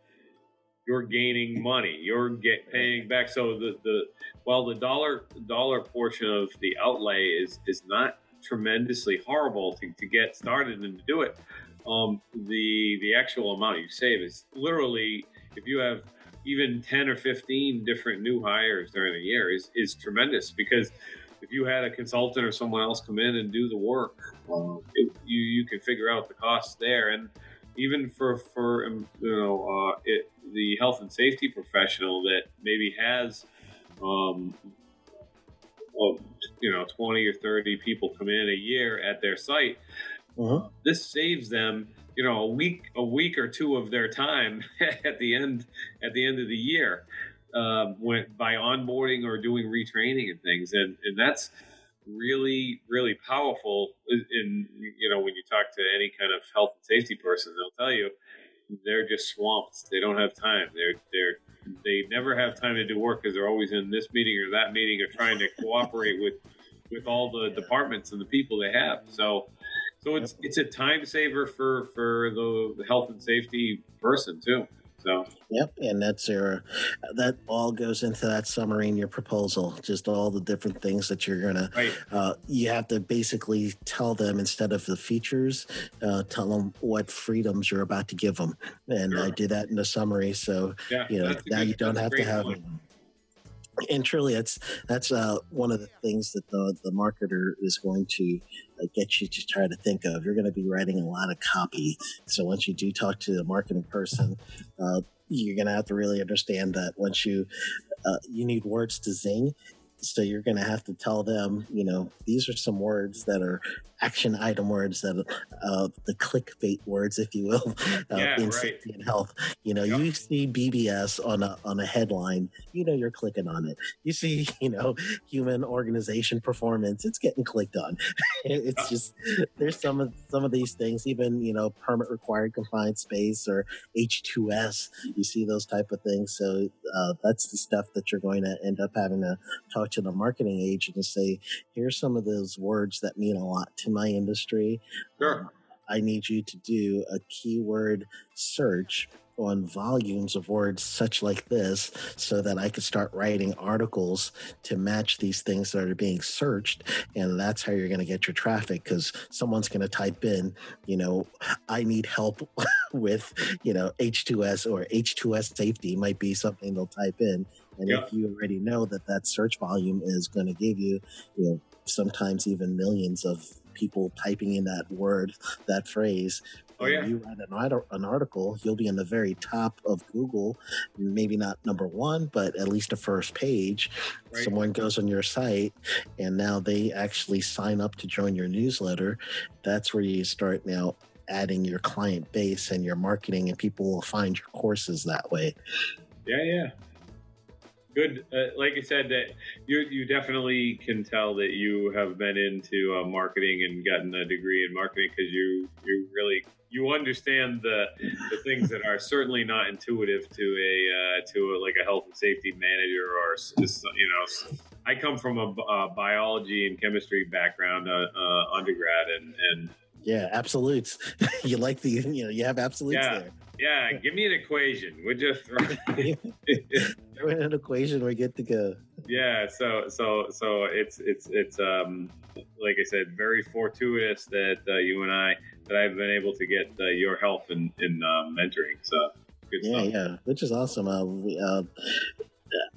you're gaining money. You're get (laughs) paying back. So the the while the dollar dollar portion of the outlay is is not tremendously horrible to, to get started and to do it um, the the actual amount you save is literally if you have even 10 or 15 different new hires during a year is, is tremendous because if you had a consultant or someone else come in and do the work um, it, you, you can figure out the costs there. And even for for um, you know uh, it, the health and safety professional that maybe has um, well, you know 20 or 30 people come in a year at their site uh-huh. This saves them, you know, a week, a week or two of their time (laughs) at the end, at the end of the year, uh, when by onboarding or doing retraining and things, and and that's really, really powerful. In you know, when you talk to any kind of health and safety person, they'll tell you they're just swamped. They don't have time. They're they're they never have time to do work because they're always in this meeting or that meeting or trying to cooperate with with all the (laughs) departments and the people they have. So so it's yep. it's a time saver for for the health and safety person too. So yep, and that's your that all goes into that summary in your proposal. Just all the different things that you're gonna. Right. Uh, you have to basically tell them instead of the features, uh, tell them what freedoms you're about to give them, and sure. I did that in the summary. So yeah, you know now good, you don't have to have. And truly that's that's uh, one of the things that the, the marketer is going to uh, get you to try to think of. You're going to be writing a lot of copy. So once you do talk to the marketing person uh, you're going to have to really understand that once you uh, you need words to zing so you're going to have to tell them, you know, these are some words that are action item words that uh, the clickbait words, if you will, (laughs) uh, yeah, in right. safety and health. You know, yep. you see BBS on a on a headline, you know, you're clicking on it. You see, (laughs) you know, human organization performance, it's getting clicked on. (laughs) it's just there's some of some of these things, even you know, permit required confined space or H2S. You see those type of things. So uh, that's the stuff that you're going to end up having to talk to the marketing agent and say, here's some of those words that mean a lot to my industry. Sure. Um, I need you to do a keyword search on volumes of words such like this so that I could start writing articles to match these things that are being searched. And that's how you're going to get your traffic because someone's going to type in, you know, I need help (laughs) with, you know, H2S or H2S safety might be something they'll type in. And yeah. if you already know that that search volume is going to give you, you know, sometimes even millions of people typing in that word, that phrase. Oh, yeah. you write an, an article, you'll be in the very top of Google, maybe not number one, but at least the first page. Right. Someone goes on your site and now they actually sign up to join your newsletter. That's where you start now adding your client base and your marketing, and people will find your courses that way. Yeah, yeah. Good. Uh, like I said, that you you definitely can tell that you have been into uh, marketing and gotten a degree in marketing because you you really you understand the the things that are certainly not intuitive to a uh, to a, like a health and safety manager or you know. I come from a, biology and chemistry background, uh, uh, undergrad, and and yeah, absolutes. (laughs) you like the you know you have absolutes yeah. there. Yeah, give me an equation. We're just (laughs) throw in an equation. We're good to go. Yeah, so so so it's it's it's um like I said, very fortuitous that uh, you and I that I've been able to get uh, your help in in uh, mentoring. So yeah, stuff. yeah, which is awesome. Uh, we, uh,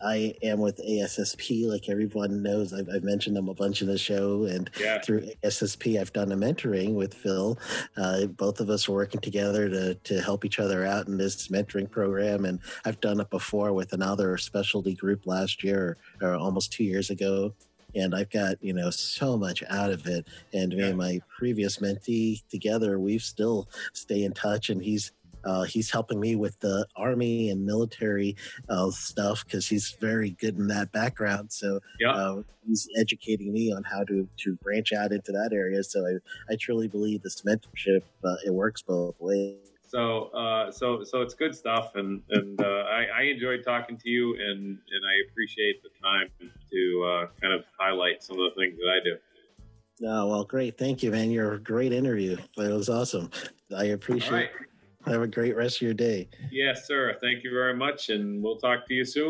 I am with ASSP, like everyone knows. I've, I've, mentioned them a bunch in the show, and yeah. through ASSP, I've done a mentoring with Phil. Uh, both of us are working together to to help each other out in this mentoring program, and I've done it before with another specialty group last year or almost two years ago. And I've got you know so much out of it. And me and my previous mentee together, we've still stay in touch, and he's uh, he's helping me with the army and military uh, stuff because he's very good in that background. So yeah. uh, he's educating me on how to, to branch out into that area. So I, I truly believe this mentorship uh, it works both ways. So, uh, so, so it's good stuff, and and uh, I, I enjoyed talking to you, and and I appreciate the time to kind of highlight some of the things that I do. Oh, well, great. Thank you, man. You're a great interview. It was awesome. I appreciate have a great rest of your day. Yes, sir. Thank you very much, and we'll talk to you soon.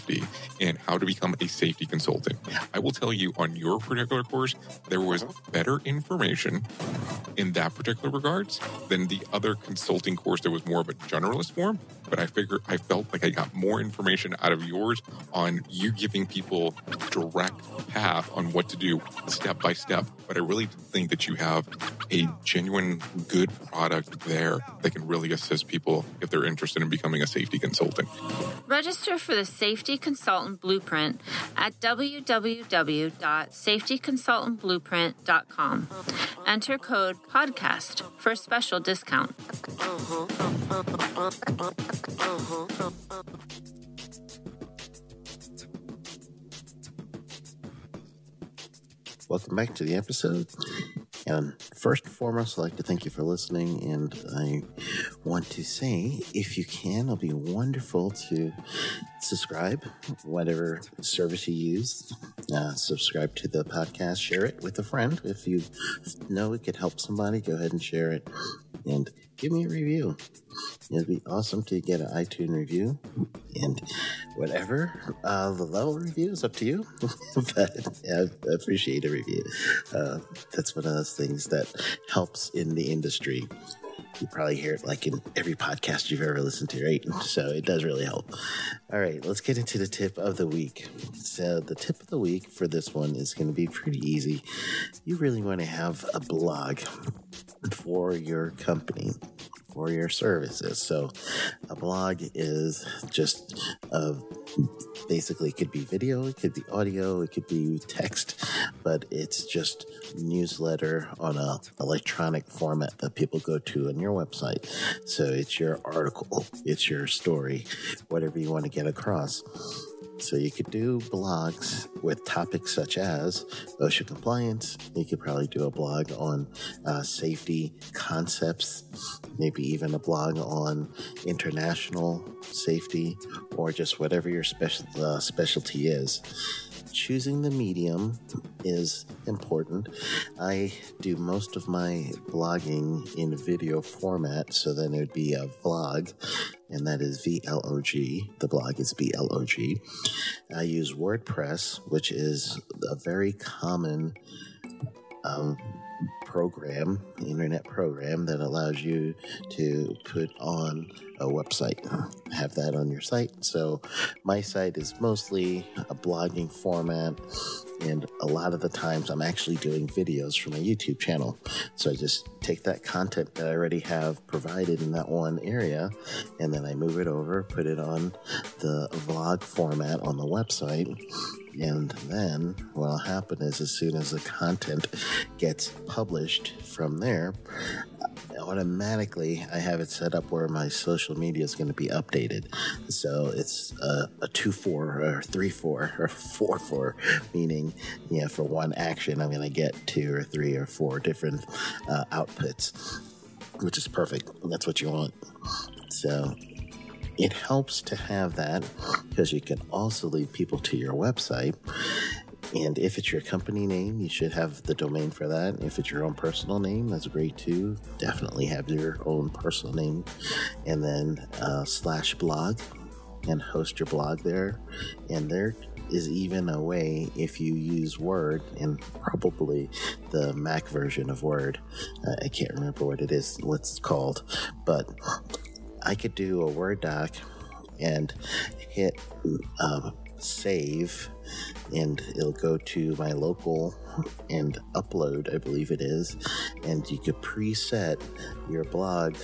and how to become a safety consultant. I will tell you on your particular course, there was better information in that particular regards than the other consulting course that was more of a generalist form. But I figured I felt like I got more information out of yours on you giving people direct path on what to do step by step. But I really think that you have a genuine good product there that can really assist people if they're interested in becoming a safety consultant. Register for the Safety Consultant Blueprint at www.safetyconsultantblueprint.com. Enter code PODCAST for a special discount. Mm-hmm. Welcome back to the episode. And first and foremost, I'd like to thank you for listening. And I want to say, if you can, it'll be wonderful to subscribe, whatever service you use. Uh, subscribe to the podcast, share it with a friend. If you know it could help somebody, go ahead and share it. And give me a review. It'd be awesome to get an iTunes review and whatever uh, the level review is up to you. (laughs) but I appreciate a review. Uh, that's one of those things that helps in the industry. You probably hear it like in every podcast you've ever listened to, right? (laughs) So it does really help. All right, let's get into the tip of the week. So, the tip of the week for this one is going to be pretty easy. You really want to have a blog for your company for your services. So, a blog is just a basically it could be video, it could be audio, it could be text, but it's just newsletter on a electronic format that people go to on your website. So it's your article, it's your story, whatever you want to get across. So you could do blogs with topics such as OSHA compliance. You could probably do a blog on uh, safety concepts, maybe even a blog on international safety, or just whatever your special uh, specialty is choosing the medium is important. I do most of my blogging in video format, so then it would be a vlog. and that is VLOG. The blog is B L O G. I use WordPress, which is a very common um, program, internet program that allows you to put on a website, have that on your site. So my site is mostly a blogging format, and a lot of the times I'm actually doing videos for my YouTube channel. So I just take that content that I already have provided in that one area, and then I move it over, put it on the vlog format on the website, and then what'll happen is, as soon as the content gets published from there, automatically I have it set up where my social media is going to be updated. So it's a, a 2 4 or 3 4 or 4 4, meaning, yeah, for one action, I'm going to get two or three or four different uh, outputs, which is perfect. That's what you want. So it helps to have that because you can also lead people to your website. And if it's your company name, you should have the domain for that. If it's your own personal name, that's great too. Definitely have your own personal name. And then uh, slash blog and host your blog there. And there is even a way if you use Word and probably the Mac version of Word. Uh, I can't remember what it is, what's called, but I could do a Word doc and hit um, save, and it'll go to my local and upload, I believe it is. And you could preset your blog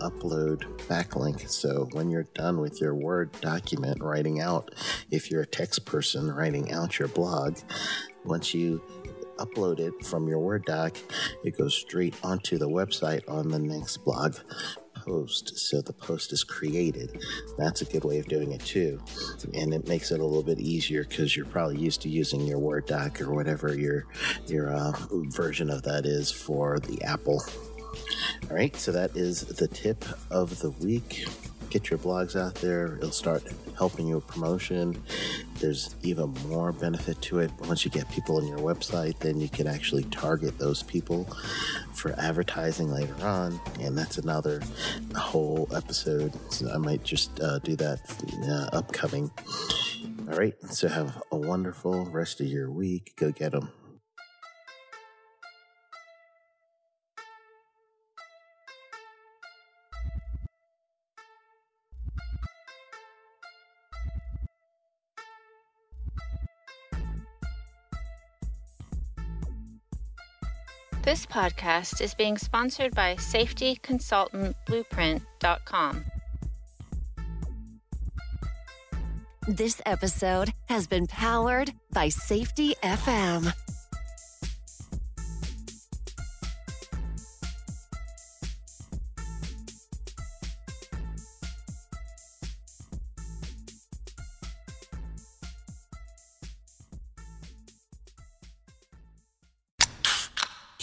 upload backlink. So when you're done with your Word document writing out, if you're a text person writing out your blog, once you upload it from your Word doc, it goes straight onto the website on the next blog post. So the post is created. That's a good way of doing it too. And it makes it a little bit easier because you're probably used to using your Word doc or whatever your, your uh, version of that is for the Apple. All right, so that is the tip of the week get your blogs out there. It'll start helping you with promotion. There's even more benefit to it. Once you get people on your website, then you can actually target those people for advertising later on. And that's another whole episode. So I might just uh, do that uh, upcoming. All right. So have a wonderful rest of your week. Go get them. This podcast is being sponsored by safetyconsultantblueprint.com. This episode has been powered by Safety FM.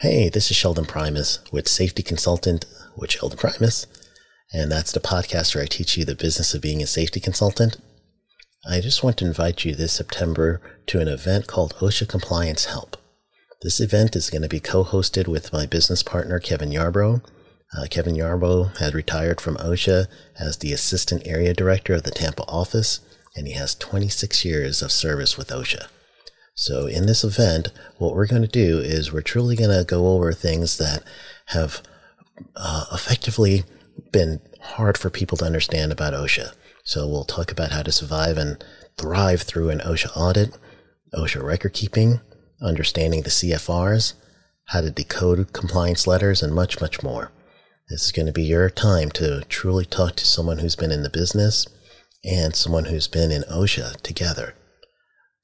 Hey, this is Sheldon Primus with Safety Consultant with Sheldon Primus, and that's the podcast where I teach you the business of being a safety consultant. I just want to invite you this September to an event called OSHA Compliance Help. This event is going to be co hosted with my business partner, Kevin Yarbrough. Uh, Kevin Yarbrough had retired from OSHA as the Assistant Area Director of the Tampa office, and he has 26 years of service with OSHA. So, in this event, what we're going to do is we're truly going to go over things that have uh, effectively been hard for people to understand about OSHA. So we'll talk about how to survive and thrive through an OSHA audit, OSHA record keeping, understanding the CFRs, how to decode compliance letters, and much, much more. This is going to be your time to truly talk to someone who's been in the business and someone who's been in OSHA together.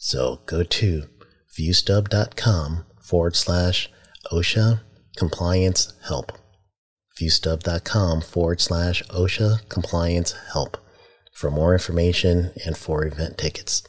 So go to viewstub.com forward slash OSHA compliance help. Viewstub.com forward slash OSHA compliance help for more information and for event tickets.